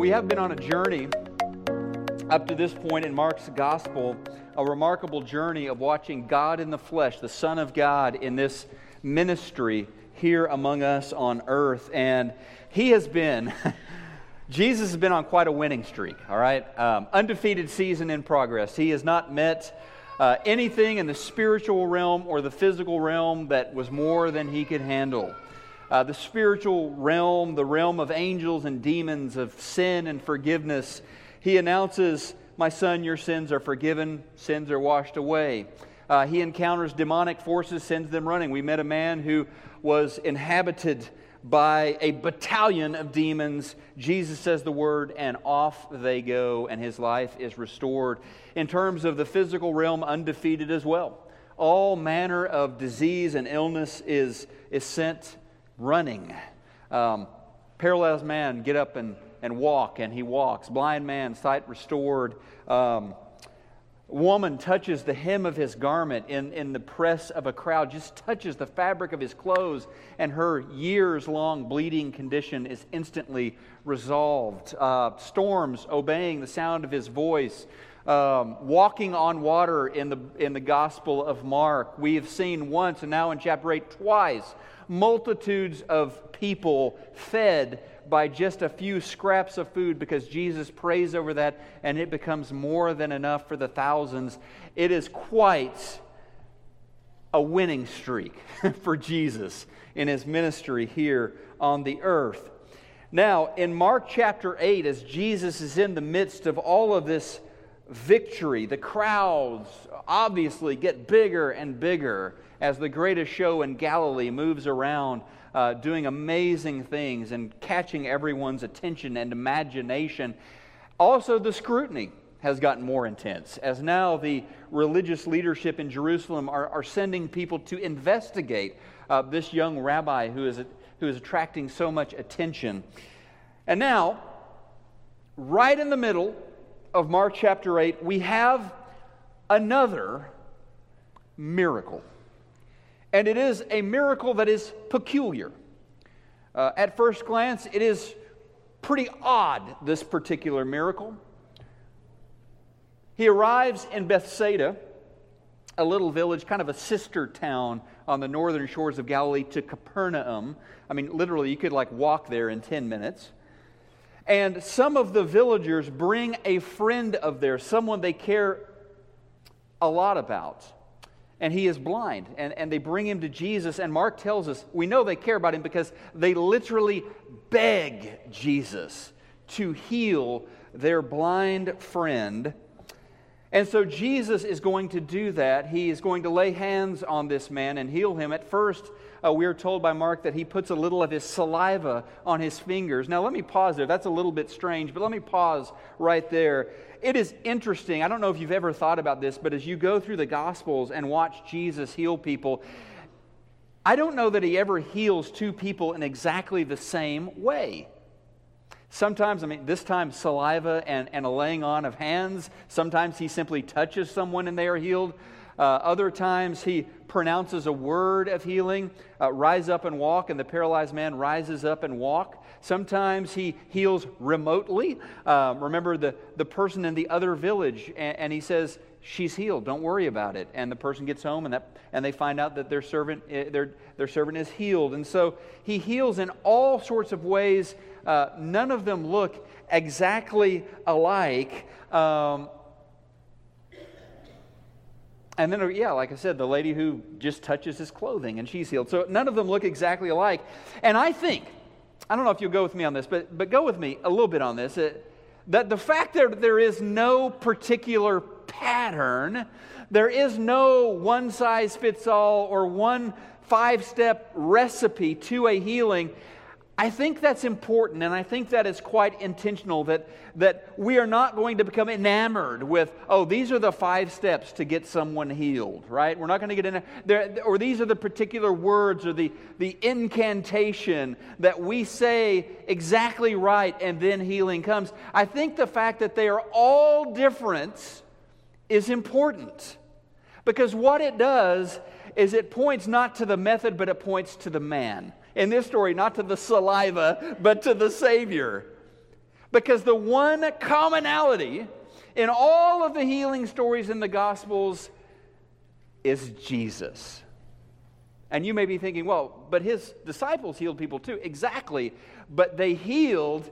We have been on a journey up to this point in Mark's gospel, a remarkable journey of watching God in the flesh, the Son of God, in this ministry here among us on earth. And he has been, Jesus has been on quite a winning streak, all right? Um, undefeated season in progress. He has not met uh, anything in the spiritual realm or the physical realm that was more than he could handle uh, the spiritual realm, the realm of angels and demons, of sin and forgiveness. He announces, My son, your sins are forgiven, sins are washed away. Uh, he encounters demonic forces, sends them running. We met a man who was inhabited by a battalion of demons. Jesus says the word, and off they go, and his life is restored. In terms of the physical realm, undefeated as well. All manner of disease and illness is, is sent running. Um, paralyzed man, get up and, and walk, and he walks. Blind man, sight restored. Um, woman touches the hem of his garment in, in the press of a crowd, just touches the fabric of his clothes, and her years long bleeding condition is instantly resolved. Uh, storms obeying the sound of his voice. Um, walking on water in the, in the Gospel of Mark. We have seen once, and now in chapter 8, twice, multitudes of people fed by just a few scraps of food because Jesus prays over that and it becomes more than enough for the thousands. It is quite a winning streak for Jesus in his ministry here on the earth. Now, in Mark chapter 8, as Jesus is in the midst of all of this victory, the crowds obviously get bigger and bigger as the greatest show in Galilee moves around uh, doing amazing things and catching everyone's attention and imagination. Also, the scrutiny has gotten more intense as now the religious leadership in Jerusalem are, are sending people to investigate uh, this young rabbi who is, who is attracting so much attention. And now, right in the middle of Mark chapter 8, we have another miracle. And it is a miracle that is peculiar. Uh, at first glance, it is pretty odd, this particular miracle. He arrives in Bethsaida, a little village, kind of a sister town on the northern shores of Galilee to Capernaum. I mean, literally, you could like walk there in 10 minutes. And some of the villagers bring a friend of theirs, someone they care a lot about and he is blind. And, and they bring him to Jesus. And Mark tells us we know they care about him because they literally beg Jesus to heal their blind friend. And so Jesus is going to do that. He is going to lay hands on this man and heal him. At first, uh, we are told by Mark that he puts a little of his saliva on his fingers. Now, let me pause there. That's a little bit strange, but let me pause right there. It is interesting. I don't know if you've ever thought about this, but as you go through the Gospels and watch Jesus heal people, I don't know that he ever heals two people in exactly the same way. Sometimes, I mean, this time saliva and, and a laying on of hands. Sometimes he simply touches someone and they are healed. Uh, other times he pronounces a word of healing, uh, rise up and walk, and the paralyzed man rises up and walk. Sometimes he heals remotely. Uh, remember the, the person in the other village, and, and, he says, She's healed, don't worry about it. And the person gets home and, that, and they find out that their servant, eh, their, their servant is healed. And so he heals in all sorts of ways. Uh, none of them look exactly alike. Um, and then, yeah, like I said, the lady who just touches his clothing and she's healed. So none of them look exactly alike. And I think, I don't know if you'll go with me on this, but, but go with me a little bit on this, uh, that the fact that there is no particular pattern, there is no one size fits all or one five step recipe to a healing, I think that's important, and I think that is quite intentional that, that we are not going to become enamored with, oh, these are the five steps to get someone healed, right? We're not going to get in there, or these are the particular words or the, the incantation that we say exactly right and then healing comes. I think the fact that they are all different is important because what it does is it points not to the method, but it points to the man in this story, not to the saliva, but to the Savior. Because the one commonality in all of the healing stories in the Gospels is Jesus. And you may be thinking, well, but his disciples healed people too. Exactly. But they healed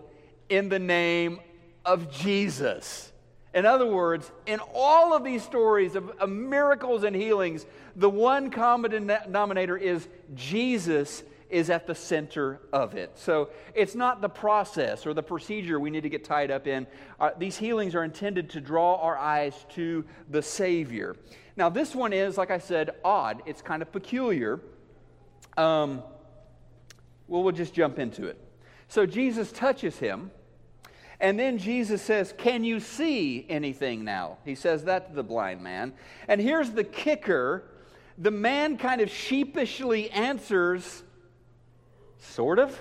in the name of Jesus. In other words, in all of these stories of, of miracles and healings, the one common denominator is Jesus is at the center of it. So it's not the process or the procedure we need to get tied up in. Uh, these healings are intended to draw our eyes to the Savior. Now, this one is, like I said, odd. It's kind of peculiar. Um, well, we'll just jump into it. So Jesus touches him. And then Jesus says, Can you see anything now? He says that to the blind man. And here's the kicker the man kind of sheepishly answers, Sort of.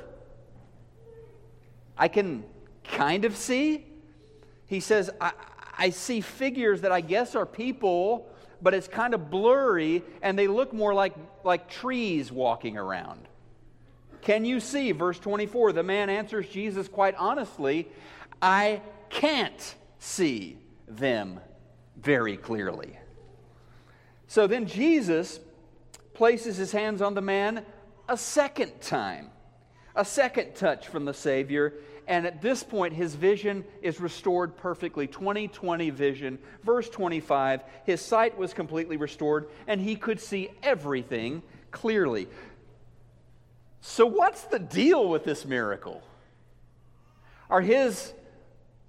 I can kind of see. He says, I, I see figures that I guess are people, but it's kind of blurry and they look more like, like trees walking around. Can you see? Verse 24 the man answers Jesus quite honestly, I can't see them very clearly. So then Jesus places his hands on the man a second time, a second touch from the Savior. And at this point, his vision is restored perfectly 2020 vision. Verse 25 his sight was completely restored, and he could see everything clearly. So, what's the deal with this miracle? Are his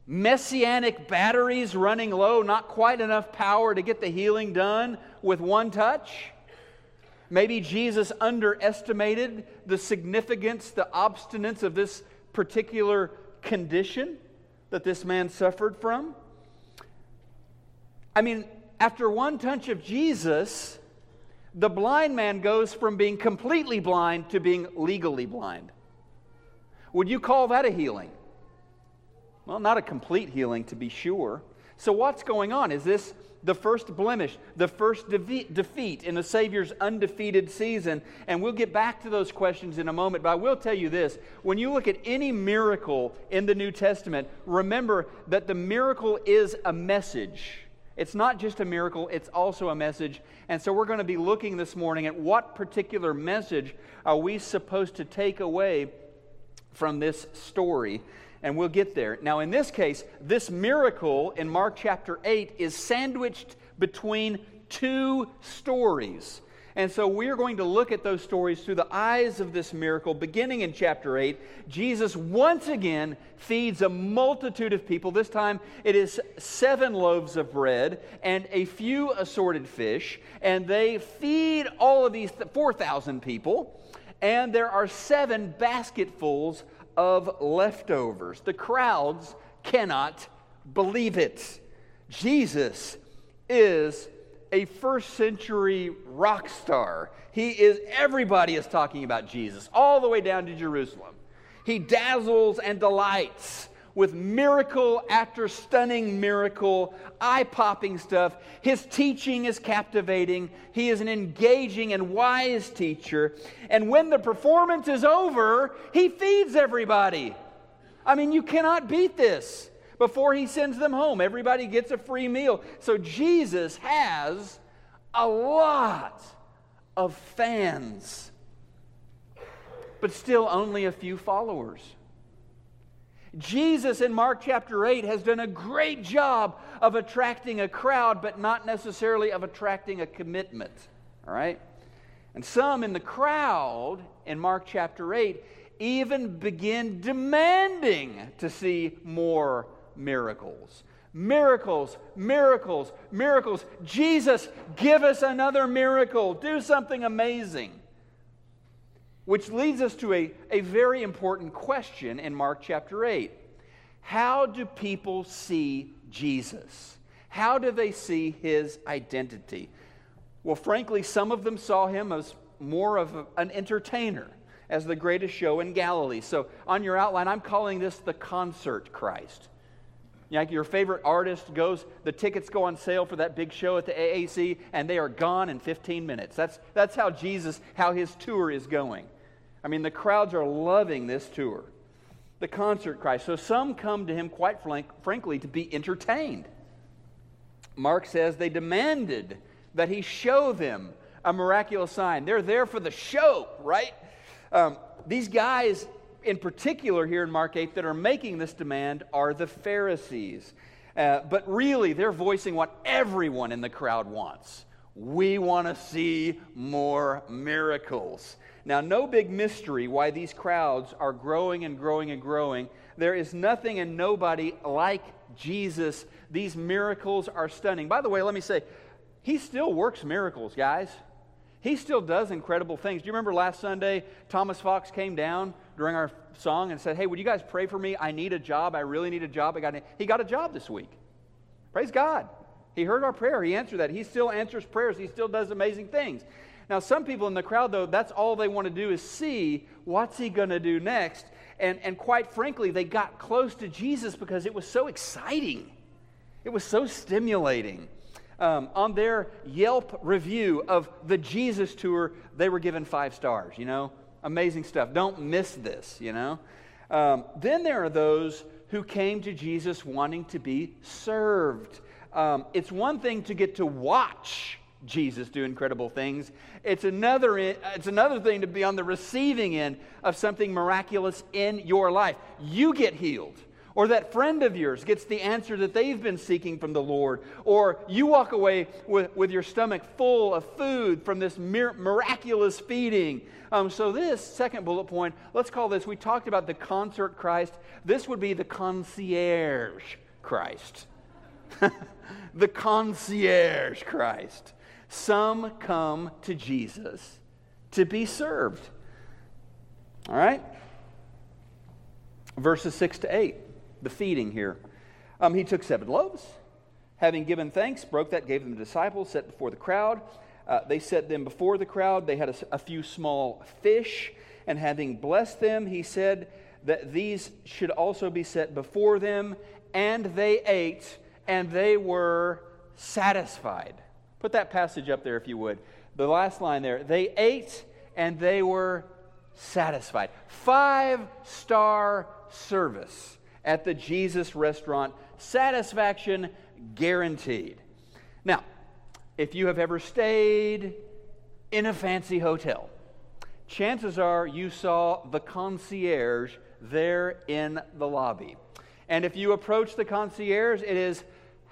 messianic batteries running low, not quite enough power to get the healing done with one touch? Maybe Jesus underestimated the significance, the obstinance of this particular condition that this man suffered from. I mean, after one touch of Jesus, the blind man goes from being completely blind to being legally blind. Would you call that a healing? Well, not a complete healing, to be sure. So, what's going on? Is this the first blemish, the first defeat in the Savior's undefeated season? And we'll get back to those questions in a moment, but I will tell you this when you look at any miracle in the New Testament, remember that the miracle is a message. It's not just a miracle, it's also a message. And so we're going to be looking this morning at what particular message are we supposed to take away from this story and we'll get there. Now, in this case, this miracle in Mark chapter 8 is sandwiched between two stories. And so we are going to look at those stories through the eyes of this miracle. Beginning in chapter 8, Jesus once again feeds a multitude of people. This time it is seven loaves of bread and a few assorted fish. And they feed all of these 4,000 people. And there are seven basketfuls of leftovers. The crowds cannot believe it. Jesus is a first century rock star. He is, everybody is talking about Jesus, all the way down to Jerusalem. He dazzles and delights with miracle after stunning miracle, eye popping stuff. His teaching is captivating. He is an engaging and wise teacher. And when the performance is over, he feeds everybody. I mean, you cannot beat this. Before he sends them home, everybody gets a free meal. So Jesus has a lot of fans, but still only a few followers. Jesus in Mark chapter 8 has done a great job of attracting a crowd, but not necessarily of attracting a commitment. All right? And some in the crowd in Mark chapter 8 even begin demanding to see more miracles. Miracles, miracles, miracles. Jesus, give us another miracle. Do something amazing. Which leads us to a, a very important question in Mark chapter 8. How do people see Jesus? How do they see his identity? Well, frankly, some of them saw him as more of a, an entertainer, as the greatest show in Galilee. So, on your outline, I'm calling this the concert Christ. Like your favorite artist goes, the tickets go on sale for that big show at the AAC, and they are gone in 15 minutes. That's, that's how Jesus, how his tour is going. I mean, the crowds are loving this tour. The concert Christ. So some come to him, quite frank, frankly, to be entertained. Mark says they demanded that he show them a miraculous sign. They're there for the show, right? Um, these guys, in particular, here in Mark 8, that are making this demand are the Pharisees. Uh, but really, they're voicing what everyone in the crowd wants. We want to see more miracles. Now, no big mystery why these crowds are growing and growing and growing. There is nothing and nobody like Jesus. These miracles are stunning. By the way, let me say, he still works miracles, guys. He still does incredible things. Do you remember last Sunday, Thomas Fox came down during our song and said, Hey, would you guys pray for me? I need a job. I really need a job. I got he got a job this week. Praise God. He heard our prayer. He answered that. He still answers prayers. He still does amazing things. Now, some people in the crowd, though, that's all they want to do is see what's he going to do next. And, and quite frankly, they got close to Jesus because it was so exciting. It was so stimulating um, on their Yelp review of the Jesus tour, they were given five stars, you know? Amazing stuff. Don't miss this, you know? Um, then there are those who came to Jesus wanting to be served. Um, it's one thing to get to watch Jesus do incredible things. It's another, it's another thing to be on the receiving end of something miraculous in your life. You get healed or that friend of yours gets the answer that they've been seeking from the Lord, or you walk away with, with your stomach full of food from this mir- miraculous feeding. Um, so, this second bullet point, let's call this, we talked about the concert Christ. This would be the concierge Christ. the concierge Christ. Some come to Jesus to be served. All right? Verses 6 to 8 the feeding here. Um, he took seven loaves, having given thanks, broke that, gave them the disciples, set before the crowd. Uh, they set them before the crowd. They had a, a few small fish, and having blessed them, he said that these should also be set before them, and they ate, and they were satisfied. Put that passage up there if you would. The last line there. They ate and they were satisfied. Five star service at the Jesus restaurant. Satisfaction guaranteed. Now, if you have ever stayed in a fancy hotel, chances are you saw the concierge there in the lobby. And if you approach the concierge, it is,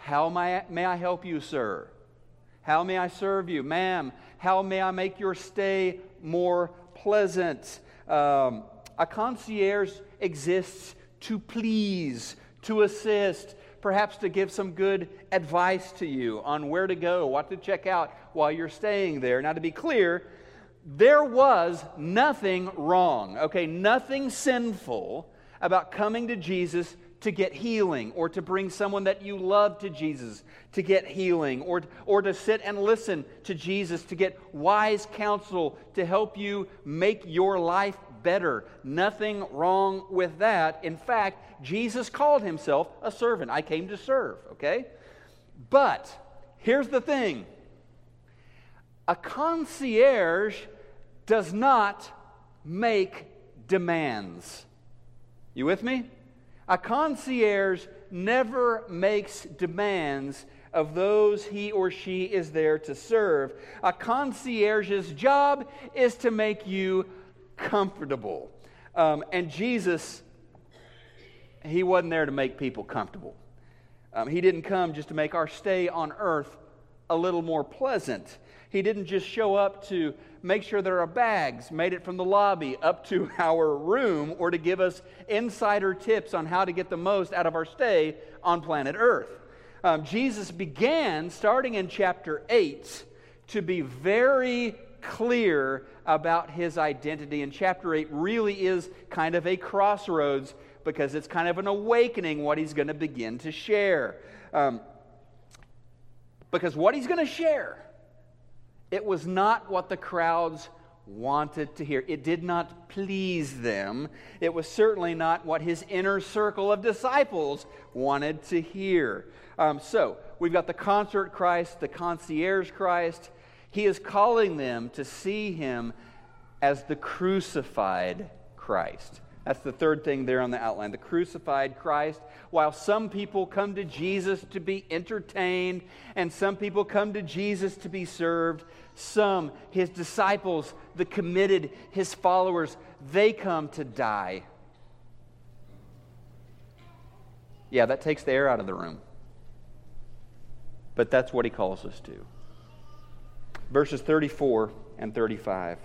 How may I, may I help you, sir? How may I serve you? Ma'am, how may I make your stay more pleasant? Um, a concierge exists to please, to assist, perhaps to give some good advice to you on where to go, what to check out while you're staying there. Now, to be clear, there was nothing wrong, okay, nothing sinful about coming to Jesus to get healing or to bring someone that you love to Jesus to get healing or, or to sit and listen to Jesus to get wise counsel to help you make your life better. Nothing wrong with that. In fact, Jesus called himself a servant. I came to serve, okay? But here's the thing a concierge does not make demands. You with me? A concierge never makes demands of those he or she is there to serve. A concierge's job is to make you comfortable. Um, and Jesus, he wasn't there to make people comfortable. Um, he didn't come just to make our stay on earth a little more pleasant. He didn't just show up to make sure that our bags made it from the lobby up to our room or to give us insider tips on how to get the most out of our stay on planet Earth. Um, Jesus began, starting in chapter 8, to be very clear about his identity. And chapter 8 really is kind of a crossroads because it's kind of an awakening what he's going to begin to share. Um, because what he's going to share, it was not what the crowds wanted to hear. It did not please them. It was certainly not what his inner circle of disciples wanted to hear. Um, so, we've got the concert Christ, the concierge Christ, he is calling them to see him as the crucified Christ. That's the third thing there on the outline the crucified Christ. While some people come to Jesus to be entertained, and some people come to Jesus to be served, some, his disciples, the committed, his followers, they come to die. Yeah, that takes the air out of the room. But that's what he calls us to. Verses 34 and 35.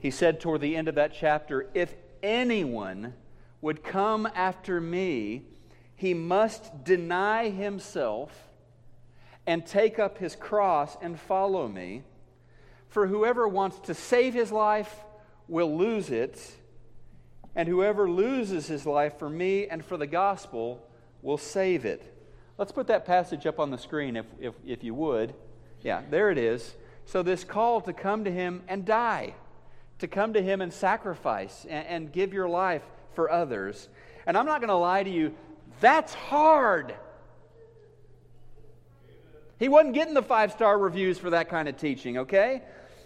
He said toward the end of that chapter, If anyone would come after me, he must deny himself and take up his cross and follow me. For whoever wants to save his life will lose it, and whoever loses his life for me and for the gospel will save it. Let's put that passage up on the screen if, if, if you would. Yeah, there it is. So, this call to come to him and die to come to Him and sacrifice and, and give your life for others. And I'm not going to lie to you, that's hard. He wasn't getting the five star reviews for that kind of teaching, okay?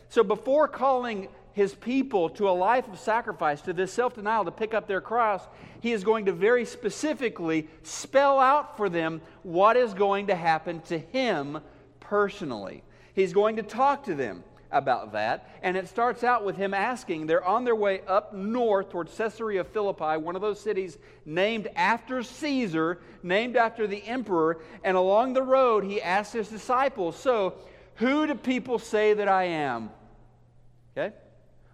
So before calling his people to a life of sacrifice, to this self denial, to pick up their cross, he is going to very specifically spell out for them what is going to happen to him personally. He's going to talk to them about that. And it starts out with him asking, they're on their way up north towards Caesarea Philippi, one of those cities named after Caesar, named after the emperor. And along the road, he asks his disciples, So, who do people say that I am? Okay?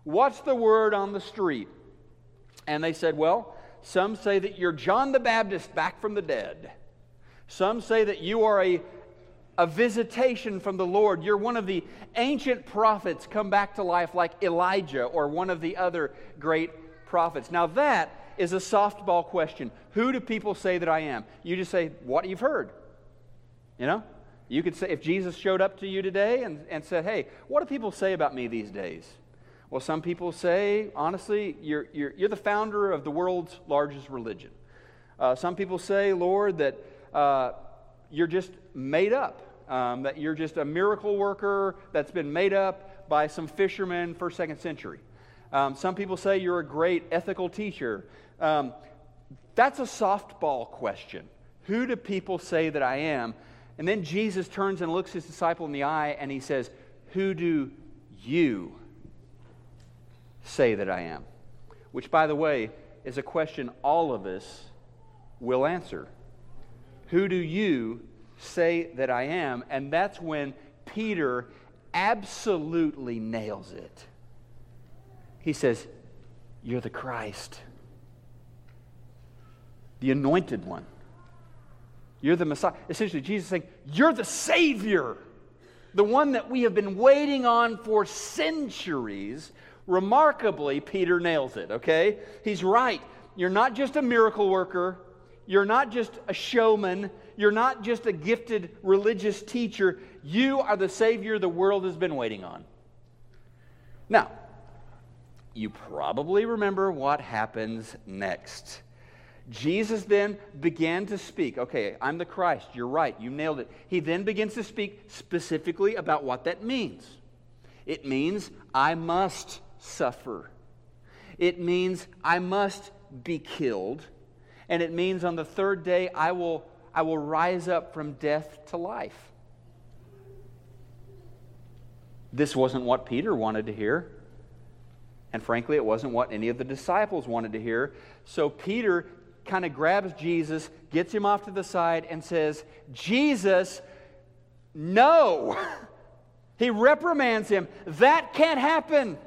What's the word on the street? And they said, Well, some say that you're John the Baptist back from the dead. Some say that you are a a visitation from the Lord. You're one of the ancient prophets come back to life, like Elijah or one of the other great prophets. Now, that is a softball question. Who do people say that I am? You just say what you've heard. You know? You could say, if Jesus showed up to you today and, and said, hey, what do people say about me these days? Well, some people say, honestly, you're, you're, you're the founder of the world's largest religion. Uh, some people say, Lord, that uh, you're just made up um, that you're just a miracle worker that's been made up by some fishermen first, second century. Um, some people say you're a great ethical teacher. Um, that's a softball question. Who do people say that I am? And then Jesus turns and looks his disciple in the eye and he says, Who do you say that I am? Which, by the way, is a question all of us will answer. Who do you say that I am. And that's when Peter absolutely nails it. He says, You're the Christ, the anointed one. You're the Messiah. Essentially, Jesus saying, You're the Savior, the one that we have been waiting on for centuries. Remarkably, Peter nails it, okay? He's right. You're not just a miracle worker, you're not just a showman, you're not just a gifted religious teacher. You are the Savior the world has been waiting on. Now, you probably remember what happens next. Jesus then began to speak. Okay, I'm the Christ. You're right. You nailed it. He then begins to speak specifically about what that means. It means I must suffer. It means I must be killed. And it means on the third day I will I will rise up from death to life. This wasn't what Peter wanted to hear. And frankly, it wasn't what any of the disciples wanted to hear. So Peter kind of grabs Jesus, gets him off to the side, and says, Jesus, no. he reprimands him. That can't happen.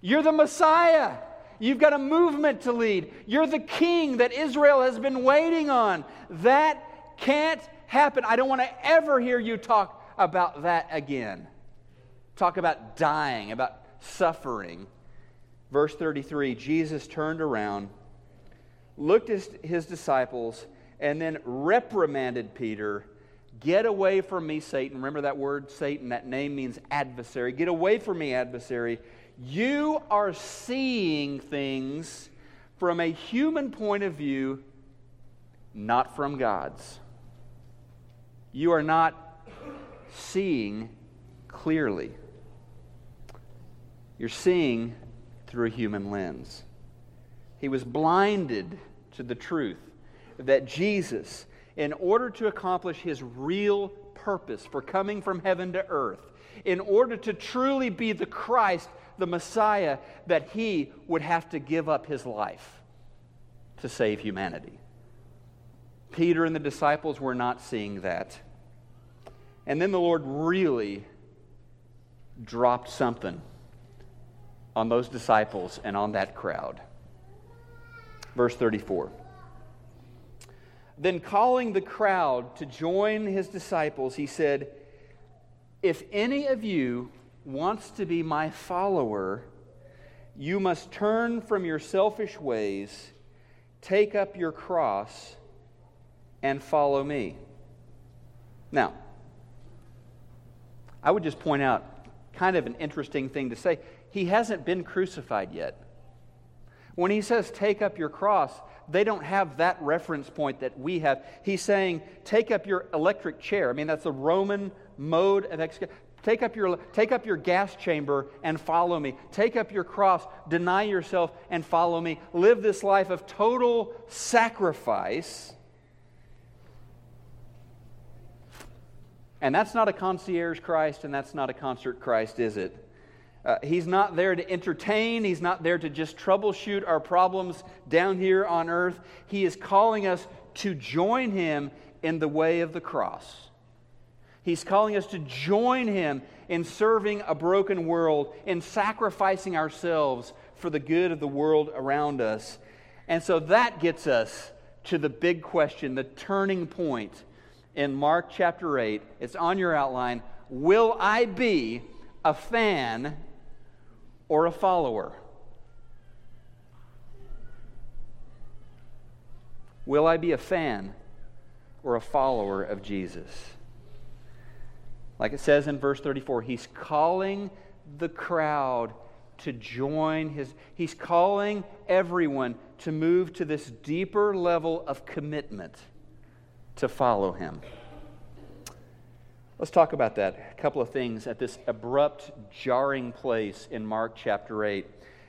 You're the Messiah. You've got a movement to lead. You're the king that Israel has been waiting on. That can't happen. I don't want to ever hear you talk about that again. Talk about dying, about suffering. Verse 33 Jesus turned around, looked at his disciples, and then reprimanded Peter. Get away from me, Satan. Remember that word, Satan? That name means adversary. Get away from me, adversary. You are seeing things from a human point of view, not from God's. You are not seeing clearly. You're seeing through a human lens. He was blinded to the truth that Jesus, in order to accomplish his real purpose for coming from heaven to earth, in order to truly be the Christ, the Messiah, that he would have to give up his life to save humanity. Peter and the disciples were not seeing that. And then the Lord really dropped something on those disciples and on that crowd. Verse 34. Then, calling the crowd to join his disciples, he said, If any of you wants to be my follower, you must turn from your selfish ways, take up your cross, and follow me. Now, I would just point out kind of an interesting thing to say. He hasn't been crucified yet. When he says, take up your cross, they don't have that reference point that we have. He's saying, take up your electric chair. I mean, that's the Roman mode of execution. Take up, your, take up your gas chamber and follow me. Take up your cross, deny yourself and follow me. Live this life of total sacrifice. And that's not a concierge Christ, and that's not a concert Christ, is it? Uh, he's not there to entertain. He's not there to just troubleshoot our problems down here on earth. He is calling us to join him in the way of the cross. He's calling us to join him in serving a broken world, in sacrificing ourselves for the good of the world around us. And so that gets us to the big question, the turning point in Mark chapter 8. It's on your outline. Will I be a fan or a follower? Will I be a fan or a follower of Jesus? Like it says in verse 34, he's calling the crowd to join his, he's calling everyone to move to this deeper level of commitment to follow him. Let's talk about that. A couple of things at this abrupt, jarring place in Mark chapter 8.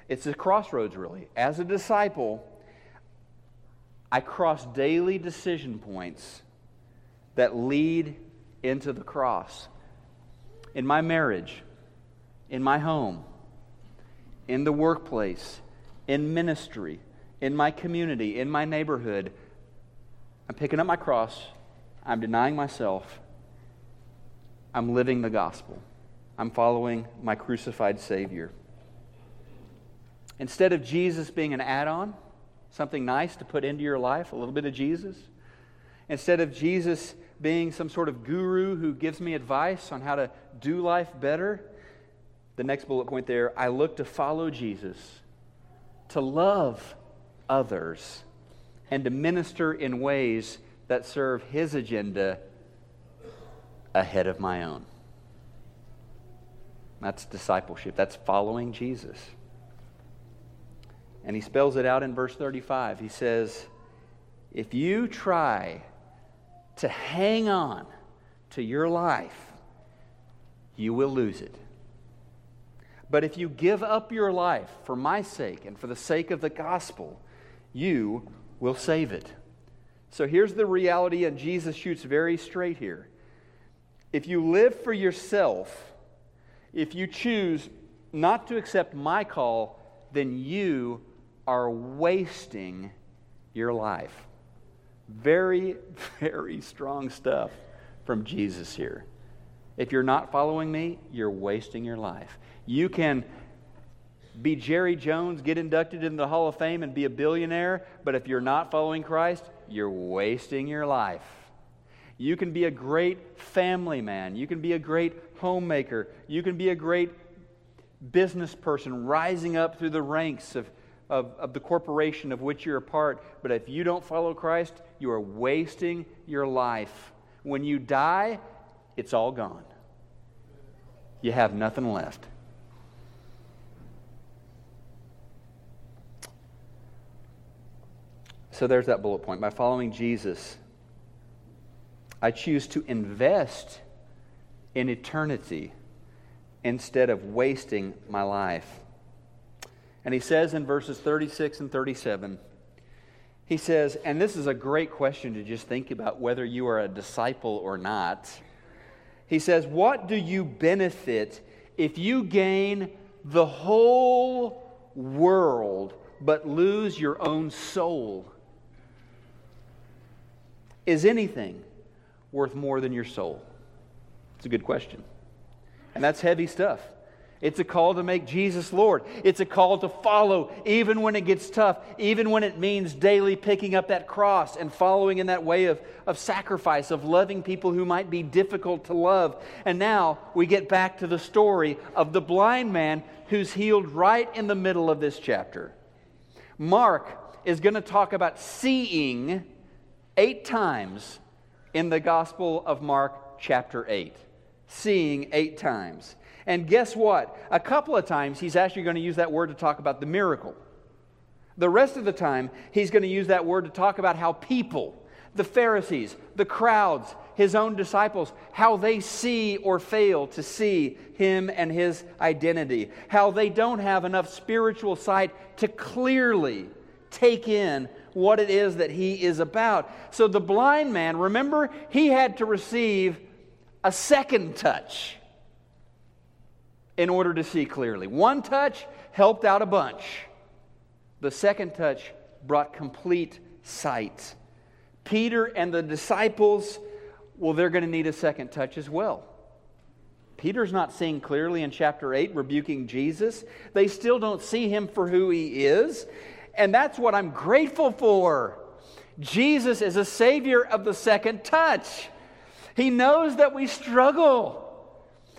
It's a crossroads, really. As a disciple, I cross daily decision points that lead into the cross. In my marriage, in my home, in the workplace, in ministry, in my community, in my neighborhood, I'm picking up my cross, I'm denying myself, I'm living the gospel. I'm following my crucified Savior. Instead of Jesus being an add on, something nice to put into your life, a little bit of Jesus, instead of Jesus being some sort of guru who gives me advice on how to do life better, the next bullet point there, I look to follow Jesus, to love others, and to minister in ways that serve his agenda ahead of my own. That's discipleship. That's following Jesus. And he spells it out in verse 35. He says, If you try to hang on to your life, you will lose it. But if you give up your life for my sake and for the sake of the gospel, you will save it. So here's the reality, and Jesus shoots very straight here. If you live for yourself, if you choose not to accept my call, then you are wasting your life. Very, very strong stuff from Jesus here. If you're not following me, you're wasting your life. You can be Jerry Jones, get inducted into the Hall of Fame, and be a billionaire, but if you're not following Christ, you're wasting your life. You can be a great family man. You can be a great homemaker. You can be a great business person rising up through the ranks of, of, of, the corporation of which you're a part. But if you don't follow Christ, you are wasting your life. When you die, it's all gone. You have nothing left. So there's that bullet point. By following Jesus, I choose to invest in eternity instead of wasting my life. And he says in verses 36 and 37, he says, and this is a great question to just think about whether you are a disciple or not. He says, What do you benefit if you gain the whole world but lose your own soul? Is anything worth more than your soul? It's a good question. And that's heavy stuff. It's a call to make Jesus Lord. It's a call to follow even when it gets tough, even when it means daily picking up that cross and following in that way of, of sacrifice, of loving people who might be difficult to love. And now we get back to the story of the blind man who's healed right in the middle of this chapter. Mark is going to talk about seeing eight times in the Gospel of Mark, chapter 8. Seeing eight times. And guess what? A couple of times he's actually going to use that word to talk about the miracle. The rest of the time, he's going to use that word to talk about how people, the Pharisees, the crowds, his own disciples, how they see or fail to see him and his identity, how they don't have enough spiritual sight to clearly take in what it is that he is about. So the blind man, remember, he had to receive a second touch in order to see clearly. One touch helped out a bunch, the second touch brought complete sight. Peter and the disciples, well, they're going to need a second touch as well. Peter's not seeing clearly in chapter 8, rebuking Jesus. They still don't see him for who he is. And that's what I'm grateful for. Jesus is a savior of the second touch. He knows that we struggle.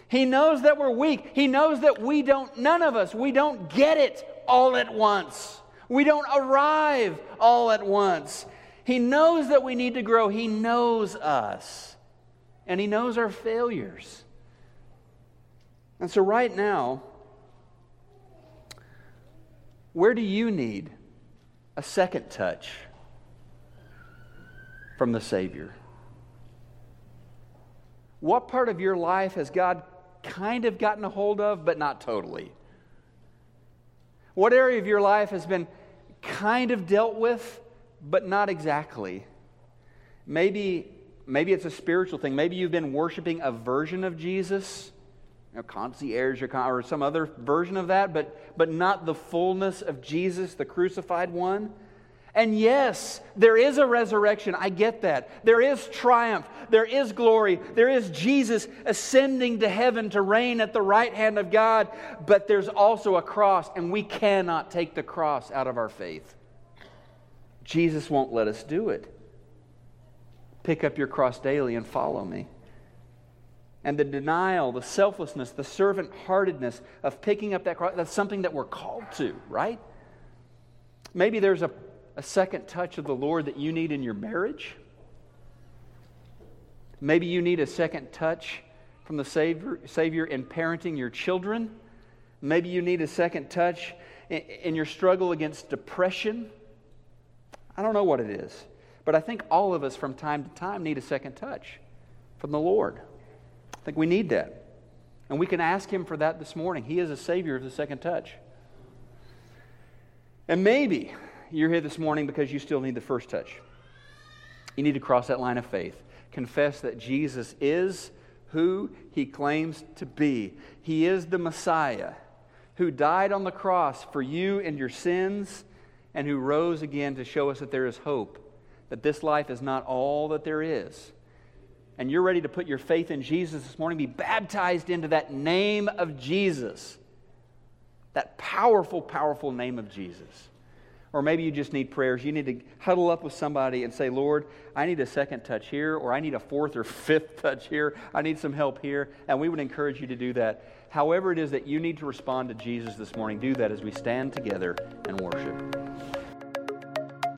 He knows that we're weak. He knows that we don't, none of us, we don't get it all at once. We don't arrive all at once. He knows that we need to grow. He knows us. And He knows our failures. And so, right now, where do you need a second touch from the Savior? What part of your life has God kind of gotten a hold of, but not totally? What area of your life has been kind of dealt with, but not exactly? Maybe, maybe it's a spiritual thing. Maybe you've been worshiping a version of Jesus, you know, concierge or, or some other version of that, but, but not the fullness of Jesus, the crucified one. And yes, there is a resurrection. I get that. There is triumph. There is glory. There is Jesus ascending to heaven to reign at the right hand of God. But there's also a cross, and we cannot take the cross out of our faith. Jesus won't let us do it. Pick up your cross daily and follow me. And the denial, the selflessness, the servant heartedness of picking up that cross, that's something that we're called to, right? Maybe there's a a second touch of the Lord that you need in your marriage. Maybe you need a second touch from the Savior, Savior in parenting your children. Maybe you need a second touch in, in your struggle against depression. I don't know what it is, but I think all of us from time to time need a second touch from the Lord. I think we need that. And we can ask Him for that this morning. He is a Savior of the second touch. And maybe you're here this morning because you still need the first touch. You need to cross that line of faith. Confess that Jesus is who he claims to be. He is the Messiah who died on the cross for you and your sins and who rose again to show us that there is hope, that this life is not all that there is. And you're ready to put your faith in Jesus this morning, be baptized into that name of Jesus, that powerful, powerful name of Jesus. Or maybe you just need prayers. You need to huddle up with somebody and say, Lord, I need a second touch here, or I need a fourth or fifth touch here. I need some help here. And we would encourage you to do that. However, it is that you need to respond to Jesus this morning, do that as we stand together and worship.